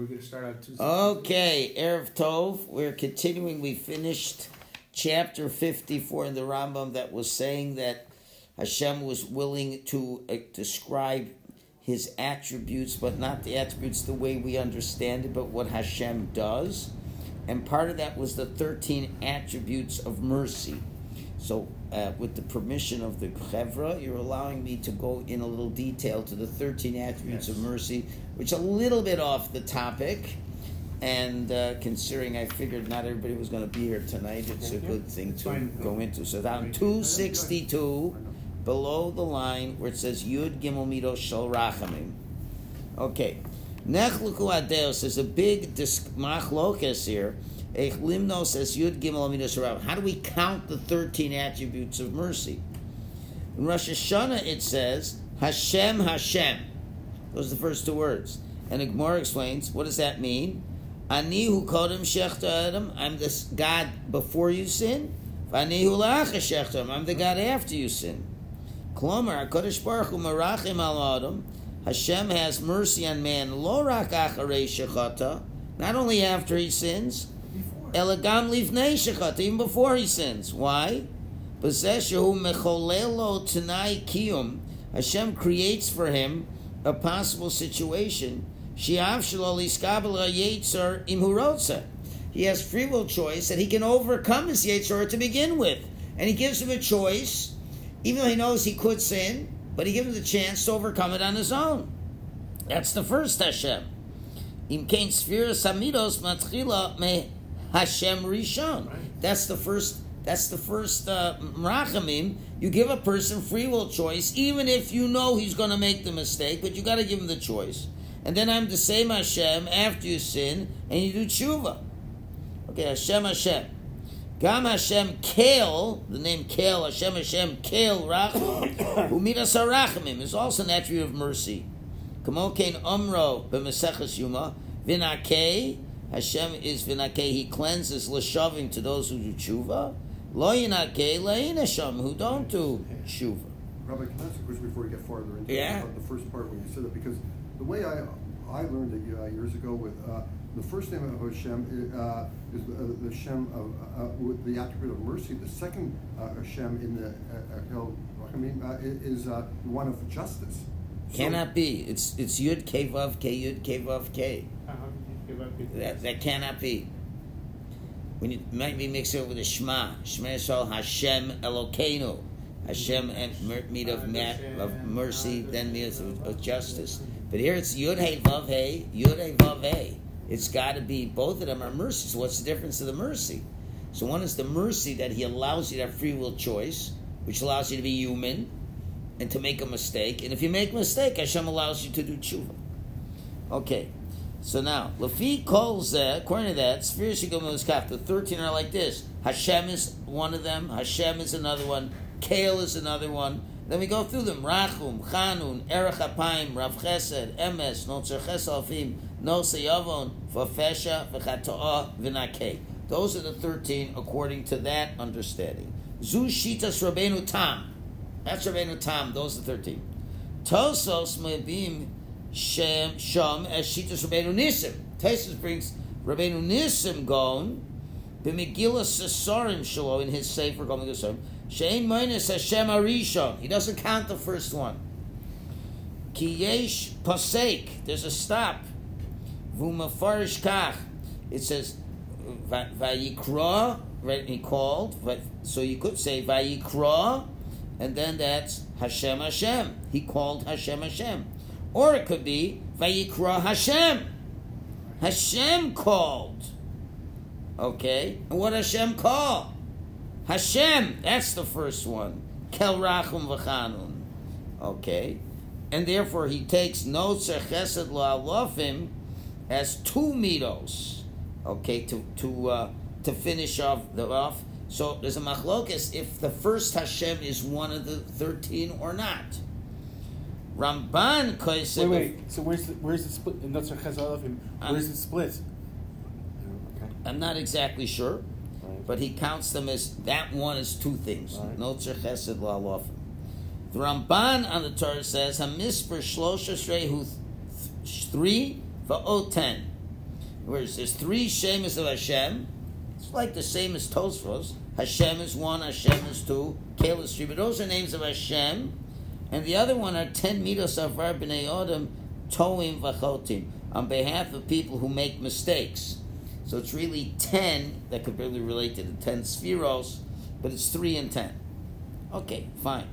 we're going to start on Tuesday. Okay, Erev Tov. We're continuing. We finished chapter 54 in the Rambam that was saying that Hashem was willing to uh, describe his attributes, but not the attributes the way we understand it, but what Hashem does. And part of that was the 13 attributes of mercy. So, uh, with the permission of the Chevra, you're allowing me to go in a little detail to the 13 attributes Yes. of mercy, which a little bit off the topic. And uh, considering I figured not everybody was going to be here tonight, it's a you. good thing It's to fine. go into. So down 262, below the line where it says Yud Gimel Midos Shal Rachamim. Okay. Nechluku Adeos is a big dis- machlokes here. Eich Limno says Yud Gimel How do we count the 13 attributes of mercy? In Rosh Hashanah it says Hashem Hashem. Those are the first two words. And Gemara explains, what does that mean? Ani hu kodem shechta adam. I'm the God before you sin. Ani hu la'acha adam. I'm the God after you sin. Klomer, HaKadosh Baruch Hu marachim al adam. Hashem has mercy on man. Lo rak acharei shechata. Not only after he sins. Elagam even before he sins. Why? B'zeshehu mecholelo kiyum. Hashem creates for him a possible situation. Imhurotza. He has free will choice that he can overcome his yetzer to begin with, and he gives him a choice, even though he knows he could sin, but he gives him the chance to overcome it on his own. That's the first Hashem. Me Hashem rishon. Right. That's the first. That's the first uh, rachamim. You give a person free will choice, even if you know he's going to make the mistake, but you got to give him the choice. And then I'm the same Hashem after you sin and you do tshuva. Okay, Hashem Hashem. Gam Hashem Kel, the name Kel, Hashem Hashem Kel Racham, Umidas Harachamim is also an attribute of mercy. Kamokein Umro b'Meseches Yuma, Vinakei, Hashem is Vinakei, he cleanses L'shavim to those who do tshuva, Lo Yinakei, Le'inasham, who don't do tshuva. Rabbi, can I ask a question before we get farther into Yeah. the, the first part when you said that? Because the way I I learned it uh, years ago with uh, the first name of Hashem uh, is the, the Hashem of uh, with the attribute of mercy. The second uh, Hashem in the uh, El Rachamim uh, is uh, one of justice. So- Cannot be. It's it's Yud K Vav K Yud K Vav K. Uh-huh. That, that cannot be. You might be mixed up with the Shema, Shema Yisrael Hashem Elokeinu, Hashem and meat of of mercy, then meat of, of justice. But here it's Yud Hey Vav Hey, Yud Hey Vav Hey. It's got to be both of them are mercies. What's the difference of the mercy? So one is the mercy that He allows you to have free will choice, which allows you to be human and to make a mistake. And if you make a mistake, Hashem allows you to do tshuva. Okay. So now, Lafi calls that, according to that, Sphere Shigom Kaf, the 13 are like this. Hashem is one of them, Hashem is another one, Kale is another one. Then we go through them. Rachum, Chanun, Erech Apayim, Rav Chesed, Emes, Notzer Chesalfim, Nosa Yavon, Vafesha, V'chatoah, V'nakeh. Those are the 13 according to that understanding. Zu Shitas Rabbeinu Tam. That's Rabbeinu Tam. Those are 13. Tosfos Mebim Shem Sham as Shitas Rabbeinu Nisim. Tosfos brings Rabbeinu Nisim going b'Megillah Sesarim Shalo in his Sefer Gom Sesarim. Shein minus Hashem Arishon. He doesn't count the first one. Ki yesh pasek. There's a stop. V'umafarish kach. It says Vayikra. Right, he called. So you could say Vayikra, and then that's Hashem Hashem. He called Hashem Hashem. Or it could be Vayikra Hashem. Hashem called. Okay? And what Hashem call? Hashem, that's the first one. Kel Rachum V'chanun. Okay? And therefore he takes Notzer Chesed La'alofim as two mitos. Okay, to to uh, to finish off the off. So there's a machlokas if the first Hashem is one of the thirteen or not. Ramban Wait, wait. So where's the where's the split? And that's of him. Um, Where's the split? Okay. I'm not exactly sure, Right. but he counts them as that one is two things. Right. Notzer Chesed La'alofim. The Ramban on the Torah says Hamisper Shlosha Shrehu three va'o ten. Whereas there's three Shemas of Hashem. It's like the same as Tosfos. Hashem is one, Hashem is two, Kel is three. But those are names of Hashem. And the other one are ten midos of Bnei Odom, Toim Vachotim, on behalf of people who make mistakes. So it's really ten that could really relate to the ten spheros, but it's three and ten. Okay, fine.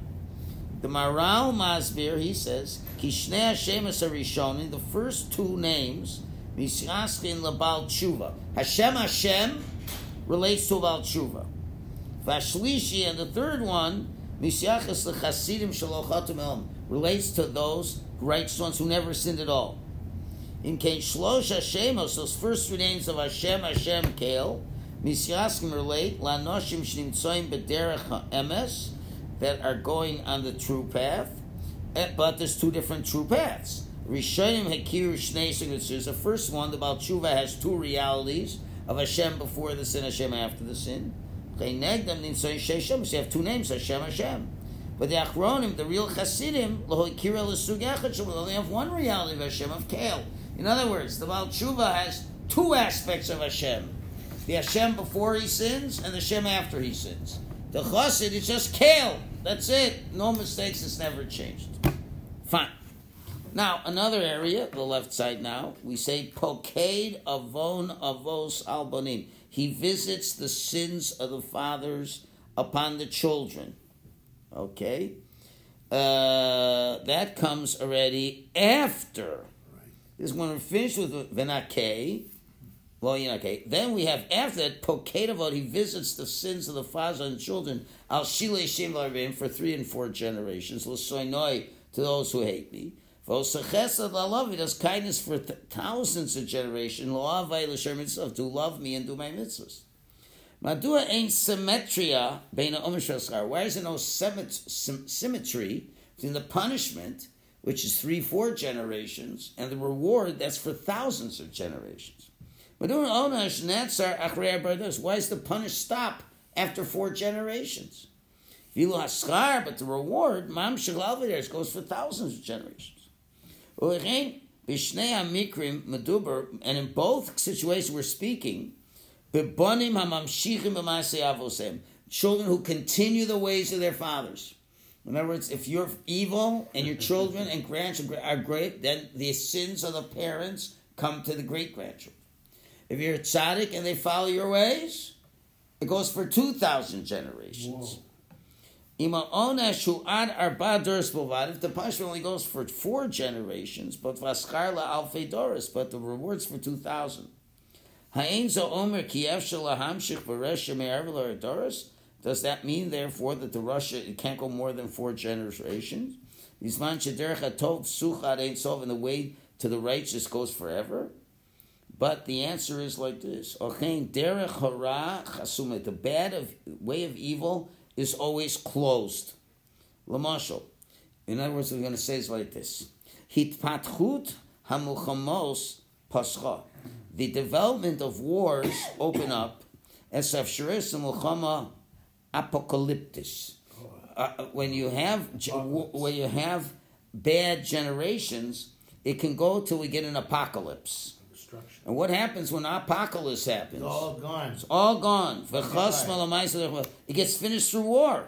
The Maharal Masbir, he says, Kishnei Hashemas Arishonim, the first two names, Misyaschin Labal Tshuva. Hashem Hashem relates to Baal Tshuva. Vashlishi, and the third one, Misyachas L'Chasidim Shalochatim Elam, relates to those righteous ones who never sinned at all. In Kain Shlosh Hashemos, those first three names of Hashem, Hashem, Kael, Misyaskim relate, Lanoshim Shnimtsoim B'derech HaEmes, that are going on the true path, but there's two different true paths. Rishonim Hakir Shnei signatures. The first one, the Tshuva, has two realities of Hashem before the sin, Hashem after the sin. Okay, neg them so you have two names, Hashem, Hashem. But the Achronim, the real Chasidim, will only have one reality of Hashem, of Kael. In other words, the Baal Tshuva has two aspects of Hashem. The Hashem before he sins and the Hashem after he sins. The Chassid is just Kael. That's it. No mistakes. It's never changed. Fine. Now, another area, the left side now, we say Pokad Avon Avos Albonim. He visits the sins of the fathers upon the children. Okay? Uh, that comes already after. This when we're finished with Venake, well, you know, okay. Then we have after that Pokadavot, he visits the sins of the fathers and children, Al Shile Shem for three and four generations, L'soinoi to those who hate me. Love, does kindness for th- thousands of generations, to love me and do my mitzvahs. Madua ain't symmetria beina omer Why is there no symmetry between the punishment, which is three, four generations, and the reward that's for thousands of generations? Madua onash natsar achrei bardos. Why is the punish stop after four generations? Vilu haskar, but the reward, mam shagal goes for thousands of generations. And in both situations we're speaking, children who continue the ways of their fathers. In other words, if you're evil and your children and grandchildren are great, then the sins of the parents come to the great grandchildren. If you're a tzaddik and they follow your ways, it goes for 2,000 generations. Whoa. If the punishment only goes for four generations, but vaskarla alfei doris, but the rewards for two thousand. omer doris. Does that mean, therefore, that the Russia it can't go more than four generations? Isman tov suchad ain't sov, and the way to the righteous goes forever. But the answer is like this: derech hara chasumet. The bad of way of evil is always closed. Lamashal. In other words, we're going to say it like this. Hitpatchut hamuchamos pascha. The development of wars open up as afshiris muchama apocalyptis. Uh, when you have when you have bad generations, it can go till we get an apocalypse. And what happens when apocalypse happens? It's all gone. It's all gone. It gets finished through war.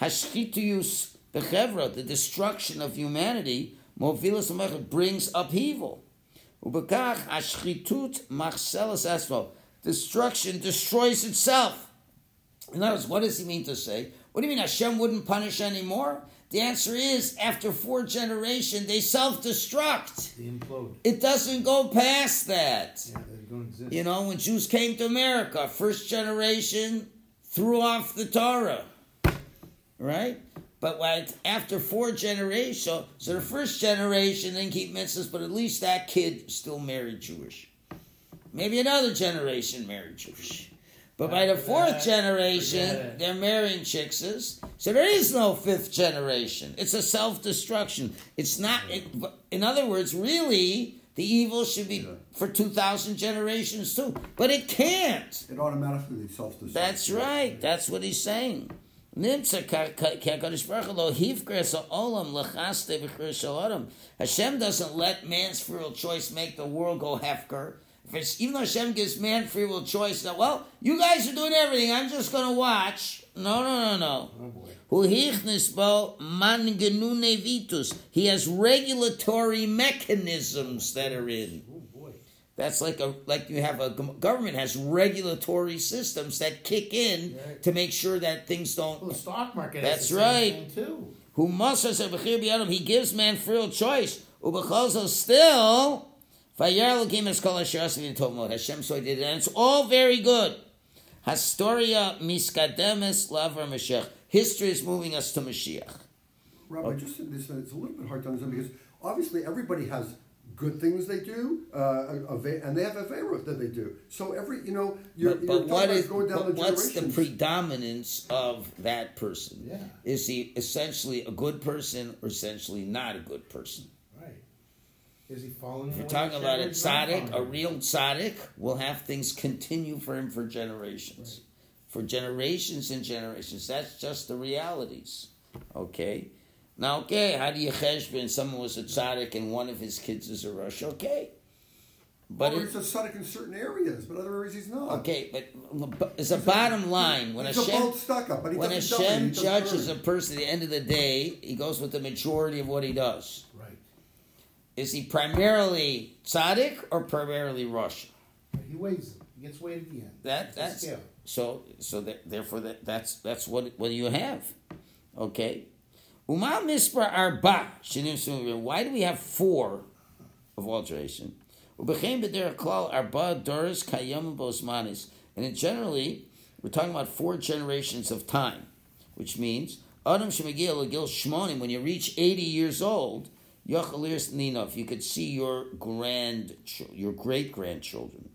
Hashchituyus bechevra, the destruction of humanity, movilas brings upheaval. Ubekach ashchitut machselas asfo. Destruction destroys itself. In other words, what does he mean to say? What do you mean Hashem wouldn't punish anymore? The answer is after four generations, they self destruct. They implode. It doesn't go past that. Yeah, they don't exist. You know, when Jews came to America, first generation threw off the Torah. Right? But what, after four generations, so the first generation didn't keep mitzvahs, but at least that kid still married Jewish. Maybe another generation married Jewish. But by the fourth generation, they're marrying chickses. So there is no fifth generation. It's a self destruction. It's not, it, in other words, really, the evil should be for 2,000 generations too. But it can't. It automatically self destructs. That's right. That's what he's saying. Hashem doesn't let man's free choice make the world go hefker. Even though Hashem gives man free will choice, that well, you guys are doing everything. I'm just going to watch. No, no, no, no. Oh boy. Hu hichnis bo mangenune vitus. He has regulatory mechanisms that are in. Oh boy. That's like a like you have a government has regulatory systems that kick in to make sure that things don't. the stock market. That's right. Who must have said b'yadam? He gives man free will choice. Ubechozo still. Hashem so did it, and it's all very good. Historia miskademes lavar Mashiach. History is moving us to Mashiach. Rabbi, just said this, uh, it's a little bit hard to understand because obviously everybody has good things they do, uh, and they have a Avera that they do. So every, you know, you're, But, you're but talking what is going down but the what's the predominance of that person? Yeah. Is he essentially a good person or essentially not a good person? Right. Is he falling? If you're talking about a tzaddik, a real tzaddik, will have things continue for him for generations. For generations and generations. That's just the realities. Okay? Now, okay, how do you cheshbon? Someone was a tzaddik and one of his kids is a rush. Okay. But oh, it, he's a tzaddik in certain areas, but other areas he's not. okay, but it's a bottom line, when he's Hashem, a up, when Hashem judges a person at the end of the day, he goes with the majority of what he does. Is he primarily tzaddik or primarily Russian? He weighs it. He gets weighed at the end. That that's so so that therefore that that's that's what what you have. Okay. Uma mispar arba. Why do we have four of alteration? Ubechem b'derech klal arba doris kayam bosmanis. And it generally, we're talking about four generations of time, which means Adam shemagil legil shmonim. When you reach eighty years old, yochalir ninov. You could see your grand, your great grandchildren.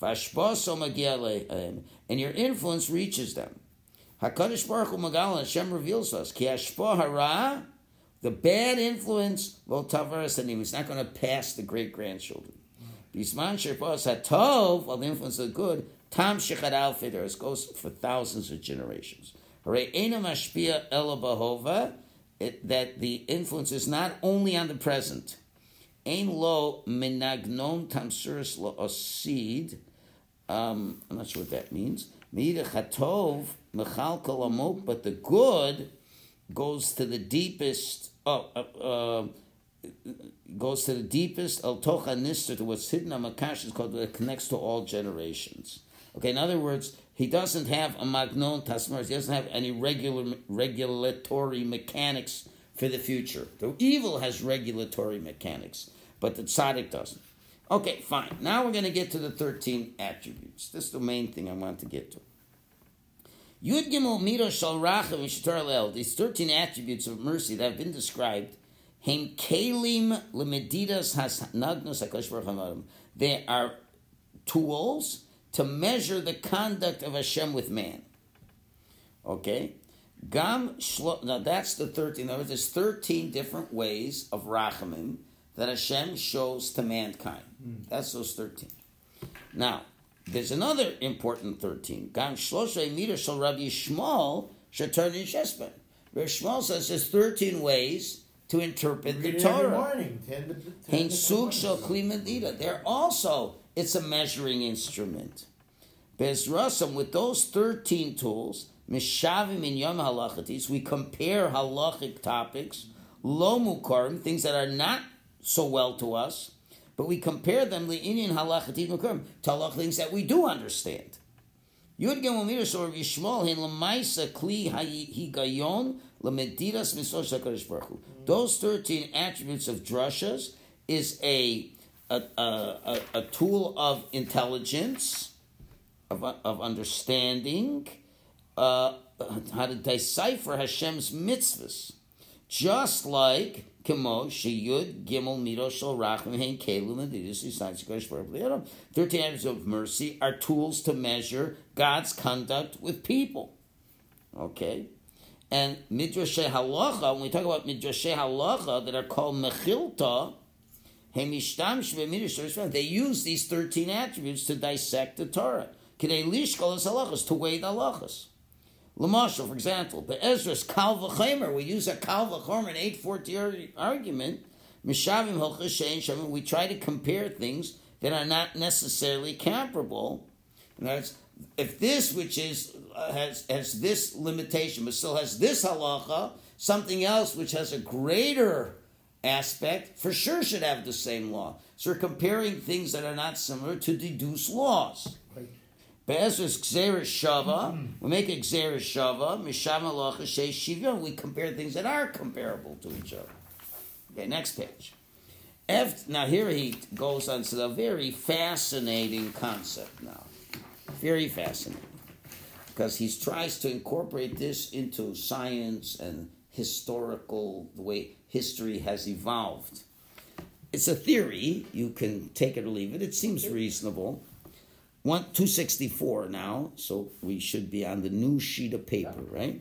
Magia um, and your influence reaches them. Hakadosh Baruch Hu Magal Hashem reveals us ki hara, the bad influence will tavaras anim. It's not going to pass the great grandchildren. Bisman shirpas hatov, while the influence of the good, tam shechad. It goes for thousands of generations. Hare ena mashpia ela bahova, it- that the influence is not only on the present. Ein lo menagnon tamsuris lo osid. Um, I'm not sure what that means. Meida chatov mechal kol amok, but the good goes to the deepest. Oh, uh, uh, goes to the deepest. El tocha nister to what's hidden on makash is called that connects to all generations. Okay, in other words, he doesn't have a magnon tasmars. He doesn't have any regular regulatory mechanics for the future. The evil has regulatory mechanics, but the tzaddik doesn't. Okay, fine. Now we're going to get to the 13 attributes. This is the main thing I want to get to. Yud Gimel Shal these 13 attributes of mercy that have been described, Hem Kalim Lemedidas Has Nagnus HaKadosh Baruch Hu They are tools to measure the conduct of Hashem with man. Okay? Gam Shlo, now that's the 13. In other words, there's 13 different ways of Rachamim that Hashem shows to mankind. Hmm. That's those 13. Now, there's another important 13. Gam Shlosha Emir Shal Rabbi Shmuel Shatar Shesben. Rabbi Shmuel says there's 13 ways to interpret the Read Torah. morning. Ten to, ten Hein to sug one. shel kli medida. They're also, it's a measuring instrument. Bezrasam, with those 13 tools, mishavim in yom halachatis, we compare halachic topics, lo mukarim, things that are not so well to us, but we compare them the Indian halachatit mukarim to halach things that we do understand. Yud Gimel Miras or Yishmol Hin Lamaisa Kli Higayon Lamedidas Misosh Hakadosh Baruch. Those thirteen attributes of drushas is a a, a, a, tool of intelligence, of, of understanding, uh, how to decipher Hashem's mitzvahs, just like Kemo Sheyud Gimel Midos Shal Rachim Hein Kelu Medidus Yisai Hakadosh Baruch Hu. Thirteen attributes of mercy are tools to measure God's conduct with people. Okay? And Midrashay Halacha, when we talk about Midrashay Halacha that are called Mechilta, they use these 13 attributes to dissect the Torah. To weigh the halachas. Lamashal, for example, the Ezra's Kal v'chemer, we use a Kal v'chomer in a fortiori argument, we try to compare things, that are not necessarily comparable. Other words, if this, which is uh, has has this limitation, but still has this halacha, something else which has a greater aspect, for sure should have the same law. So we're comparing things that are not similar to deduce laws. We make a Gzeres Shava, Misham Shivyon, we compare things that are comparable to each other. Okay, next page. Now here he goes on to the very fascinating concept now. Very fascinating. Because he tries to incorporate this into science and historical, the way history has evolved. It's a theory. You can take it or leave it. It seems reasonable. One, 264 now, so we should be on the new sheet of paper, right?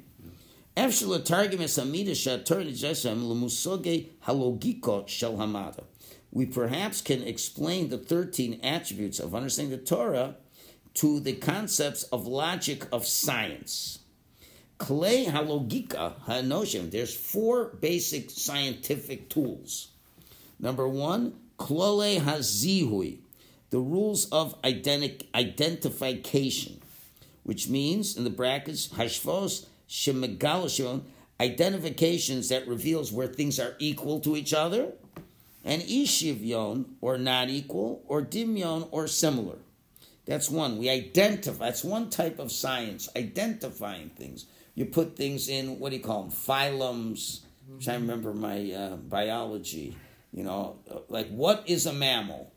We perhaps can explain the 13 attributes of understanding the Torah to the concepts of logic of science. Klei halogika hanoshim. There's four basic scientific tools. Number one, klole hazihui, the rules of identi- identification, which means in the brackets hashvos shemegaloshon, identifications that reveals where things are equal to each other, and ishivyon or not equal, or dimyon or similar. That's one. We identify. That's one type of science, identifying things. You put things in, what do you call them? Phylums. I'm trying to remember my uh, biology. You know, like what is a mammal?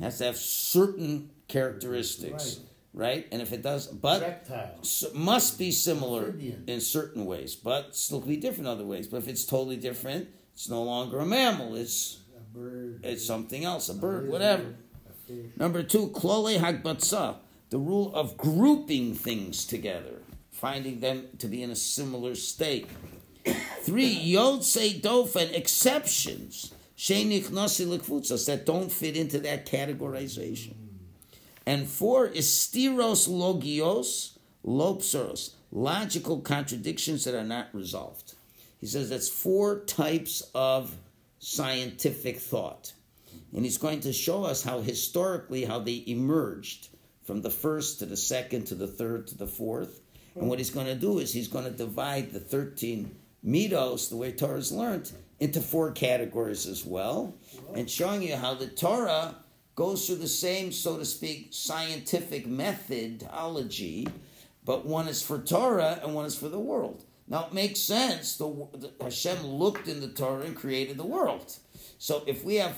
Has to have certain characteristics, right? And if it does, but Reptile. must be similar Amphibian. in certain ways, but still be different other ways. But if it's totally different, it's no longer a mammal. It's A bird. it's something else, a a bird, whatever. A. Number two, klole hagbatza, the rule of grouping things together, finding them to be in a similar state. Three, yodsei dofen, exceptions, sheinichnasi likvutzos, that don't fit into that categorization. And four is stiros logios, lopseros, logical contradictions that are not resolved. He says that's four types of scientific thought. And he's going to show us how historically how they emerged from the first to the second to the third to the fourth. And what he's going to do is he's going to divide the 13 mitos, the way Torah is learned, into four categories as well, and showing you how the Torah goes through the same, so to speak, scientific methodology, but one is for Torah and one is for the world. Now it makes sense. The, the Hashem looked in the Torah and created the world. So if we have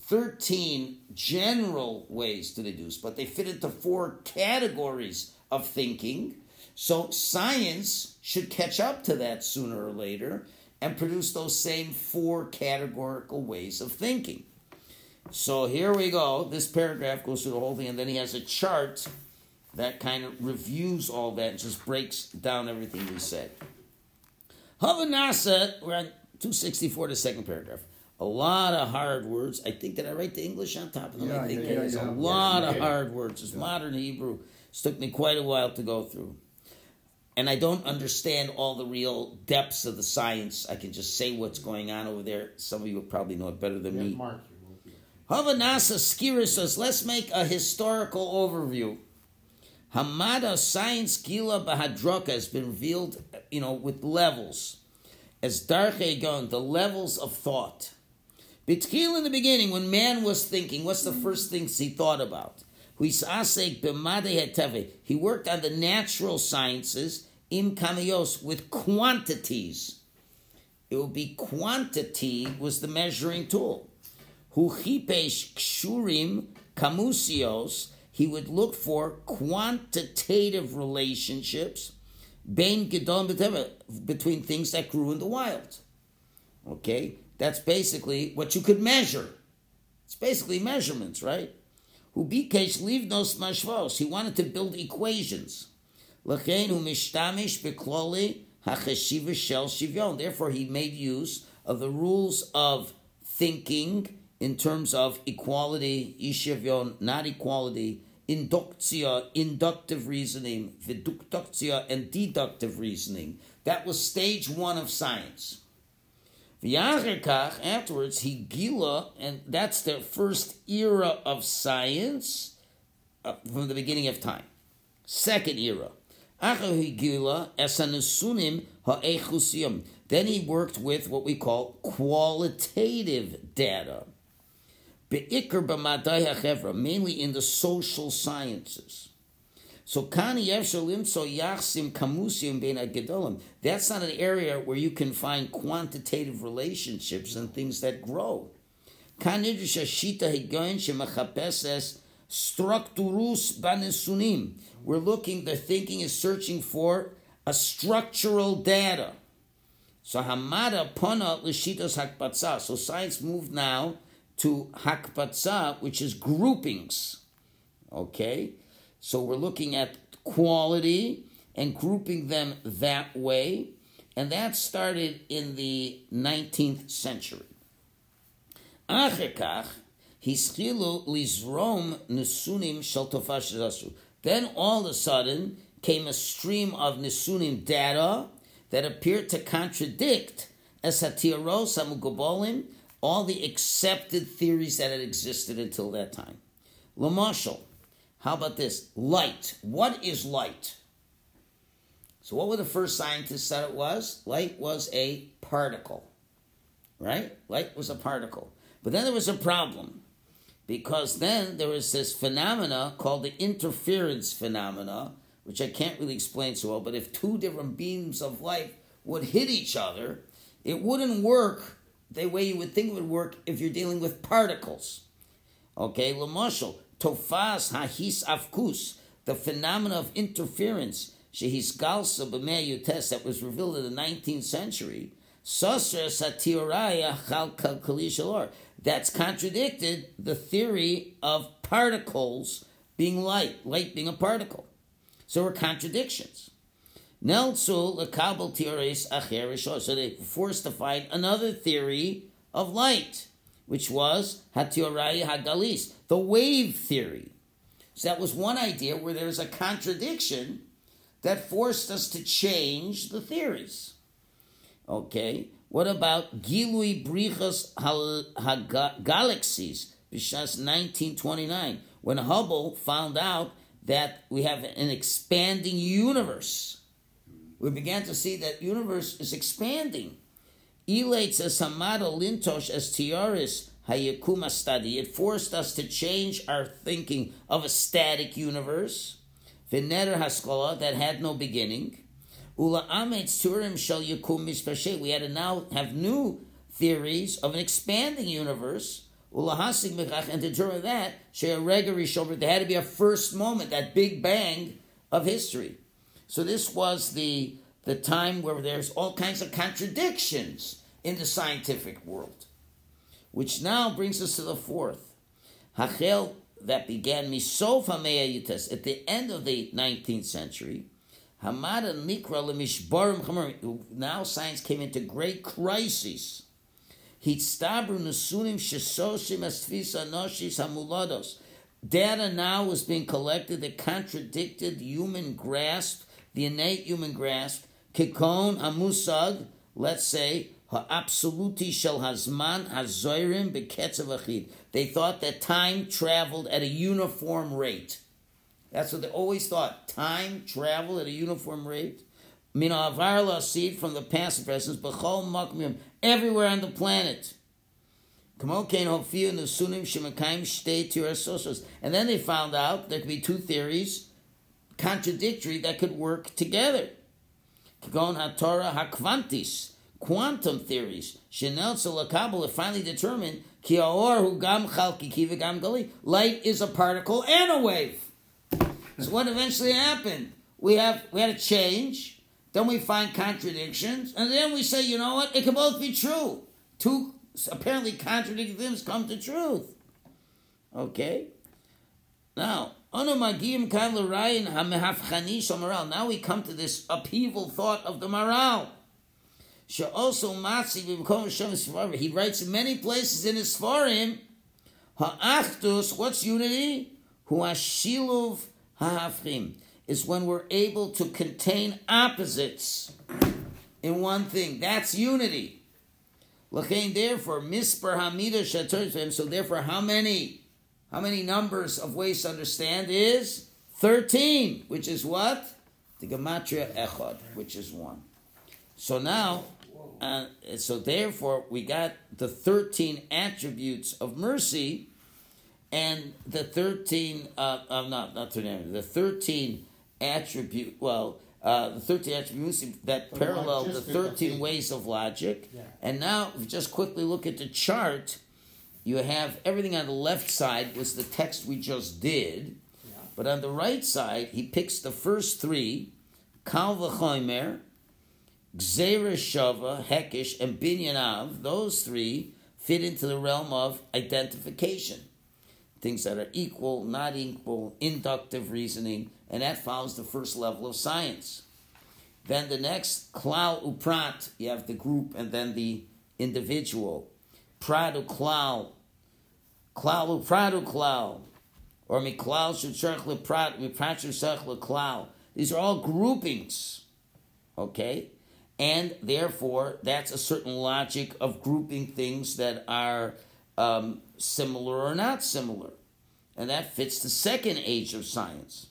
13 general ways to deduce, but they fit into four categories of thinking. So science should catch up to that sooner or later and produce those same four categorical ways of thinking. So here we go. This paragraph goes through the whole thing, and then he has a chart that kind of reviews all that and just breaks down everything we said. Havanasa, we're on 264, the second paragraph. A lot of hard words. I think that I write the English on top of them. Yeah, I think yeah, it yeah, is yeah. a lot of hard words. It's modern Hebrew. It's took me quite a while to go through. And I don't understand all the real depths of the science. I can just say what's going on over there. Some of you probably know it better than Yeah, me. Mark. Havanasa Skira says, let's make a historical overview. Hamada science gila bahadroka has been revealed, you know, with levels. As Darche Gon, the levels of thought. Bitchil in the beginning, when man was thinking, what's the first things he thought about? He worked on the natural sciences, im kamios, with quantities. It would be quantity was the measuring tool. Hu chipesh kshurim kamusios, he would look for quantitative relationships between things that grew in the wild. Okay? That's basically what you could measure. It's basically measurements, right? Hu bikesh livnos mashvos. He wanted to build equations. Hu mishtamish bekloli hacheshiva shel shivyon. Therefore, he made use of the rules of thinking in terms of equality, not equality, inductia, inductive reasoning, viductia, and deductive reasoning. That was stage one of science. Afterwards, he gila, and that's the first era of science uh, from the beginning of time. Second era. Then he worked with what we call qualitative data. Mainly in the social sciences. So kani so yachsim kamusim bein gedolim. That's not an area where you can find quantitative relationships and things that grow. Kanidrish shita higoyin shemachapeses structurus banesunim. We're looking, the thinking is searching for a structural data. So hamada pona l'shitas hakpatza. So science moved now to hakpatza, which is groupings. Okay? So we're looking at quality and grouping them that way. And that started in the 19th century. Then all of a sudden came a stream of nesunim data that appeared to contradict all the accepted theories that had existed until that time. Lamashal, how about this? Light. What is light? So, what were the first scientists said it was? Light was a particle, right? Light was a particle. But then there was a problem because then there was this phenomena called the interference phenomena, which I can't really explain so well. But if two different beams of light would hit each other, it wouldn't work the way you would think it would work if you're dealing with particles. Okay, Lamashal, Tofas hahis afkus, the phenomena of interference, shehis galsa b'mei that was revealed in the 19th century, sosra satiraya chal That's contradicted the theory of particles being light, light being a particle. So we're contradictions. Nelzu lekabel tiores acher So they forced to find another theory of light which was Hatiorai Hagalis, the wave theory. So that was one idea where there's a contradiction that forced us to change the theories. Okay, what about Gilui Brichas Galaxies, Bishas 1929, when Hubble found out that we have an expanding universe. We began to see that universe is expanding. Elates as Hamado Lintosh as Tiaris Hayakuma study. It forced us to change our thinking of a static universe. Veneter Haskola that had no beginning. Ula Ametz Turim Shal Yakum Mispashe. We had to now have new theories of an expanding universe. Ula Hasig Mechach, and to determine that, Shearegari Shomer, there had to be a first moment, that big bang of history. So this was the the time where there's all kinds of contradictions in the scientific world. Which now brings us to the fourth. Hachel that began Misofa Yutas at the end of the 19th century. Hamada Nikra Lemishbarim Now science came into great crisis. Hitstabru Nusunim Shesoshim Astvisa Noshis Hamulados. Data now was being collected that contradicted human grasp, the innate human grasp, Kikon Amusag, let's say, Ha'absoluti shel hazman hazoirim achid. They thought that time traveled at a uniform rate. That's what they always thought. Time traveled at a uniform rate. Min avar seed from the past and present, b'chol makmim, everywhere on the planet. And then they found out there could be two theories contradictory that could work together. Kigon HaTorah HaKvantis, quantum theories. Chanel Lakabal finally determined Kia or hu gam gam gali. Light is a particle and a wave. So what eventually happened? We have we had a change. Then we find contradictions, and then we say, you know what? It can both be true. Two apparently contradicting things come to truth. Okay. Now, now we come to this upheaval thought of the Maharal. Also, he writes in many places in his Sfarim, what's unity? Is when we're able to contain opposites in one thing. That's unity. Therefore, So therefore, how many, how many numbers of ways to understand is thirteen, which is what the gematria echad, which is one. So now, uh, so therefore, we got the thirteen attributes of mercy, and the thirteen, uh, uh not not thirteen, the thirteen attribute. Well, uh, the 13 attributes that parallel the 13 ways of logic. Yeah. And now, if you just quickly look at the chart, you have everything on the left side was the text we just did. Yeah. But on the right side, he picks the first three, Kal v'chomer, Gzera Shava, Hekish, and Binyanav. Those three fit into the realm of identification. Things that are equal, not equal, inductive reasoning, and that follows the first level of science. Then the next, Klal Uprat, you have the group and then the individual. Pradu Klal, Klal Upradu Klal, or Miklal Shutzarch Leprat, Miprat Shutzarch Leklal. These are all groupings, okay? And therefore, that's a certain logic of grouping things that are um, similar or not similar. And that fits the second age of science.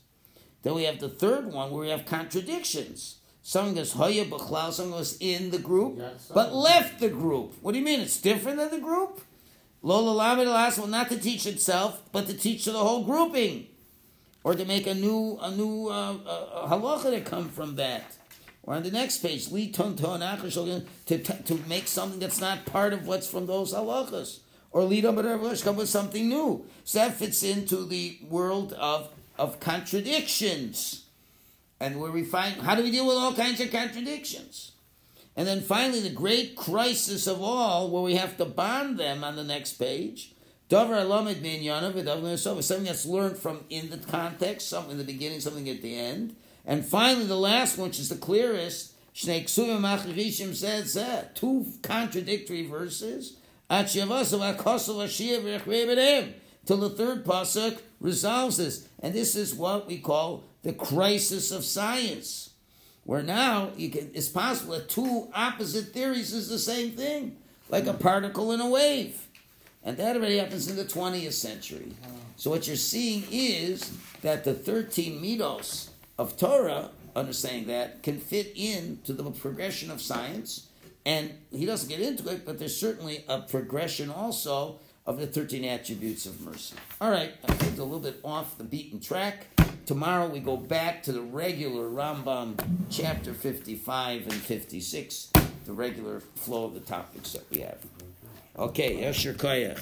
Then we have the third one where we have contradictions. Something that's hoya b'chlal, something was in the group, but left the group. What do you mean? It's different than the group? Lola lamed alas, well, not to teach itself, but to teach to the whole grouping, or to make a new a new uh, uh, halacha that come from that. Or on the next page, li ton to to make something that's not part of what's from those halachas, or lead up come with something new. So that fits into the world of of contradictions, and where we find how do we deal with all kinds of contradictions. And then finally, the great crisis of all, where we have to bond them on the next page. Something that's learned from in the context, something in the beginning, something at the end. And finally, the last one, which is the clearest, says that two contradictory verses. Till the third pasuk resolves this, and this is what we call the crisis of science where now can, it's possible that two opposite theories is the same thing, like a particle and a wave. And that already happens in the 20th century. So what you're seeing is that the 13 mitos of Torah, understanding that, can fit into the progression of science. And he doesn't get into it, but there's certainly a progression also of the 13 attributes of mercy. All right, I think a little bit off the beaten track. Tomorrow we go back to the regular Rambam chapter 55 and 56, the regular flow of the topics that we have. Okay, Yashir Koyach.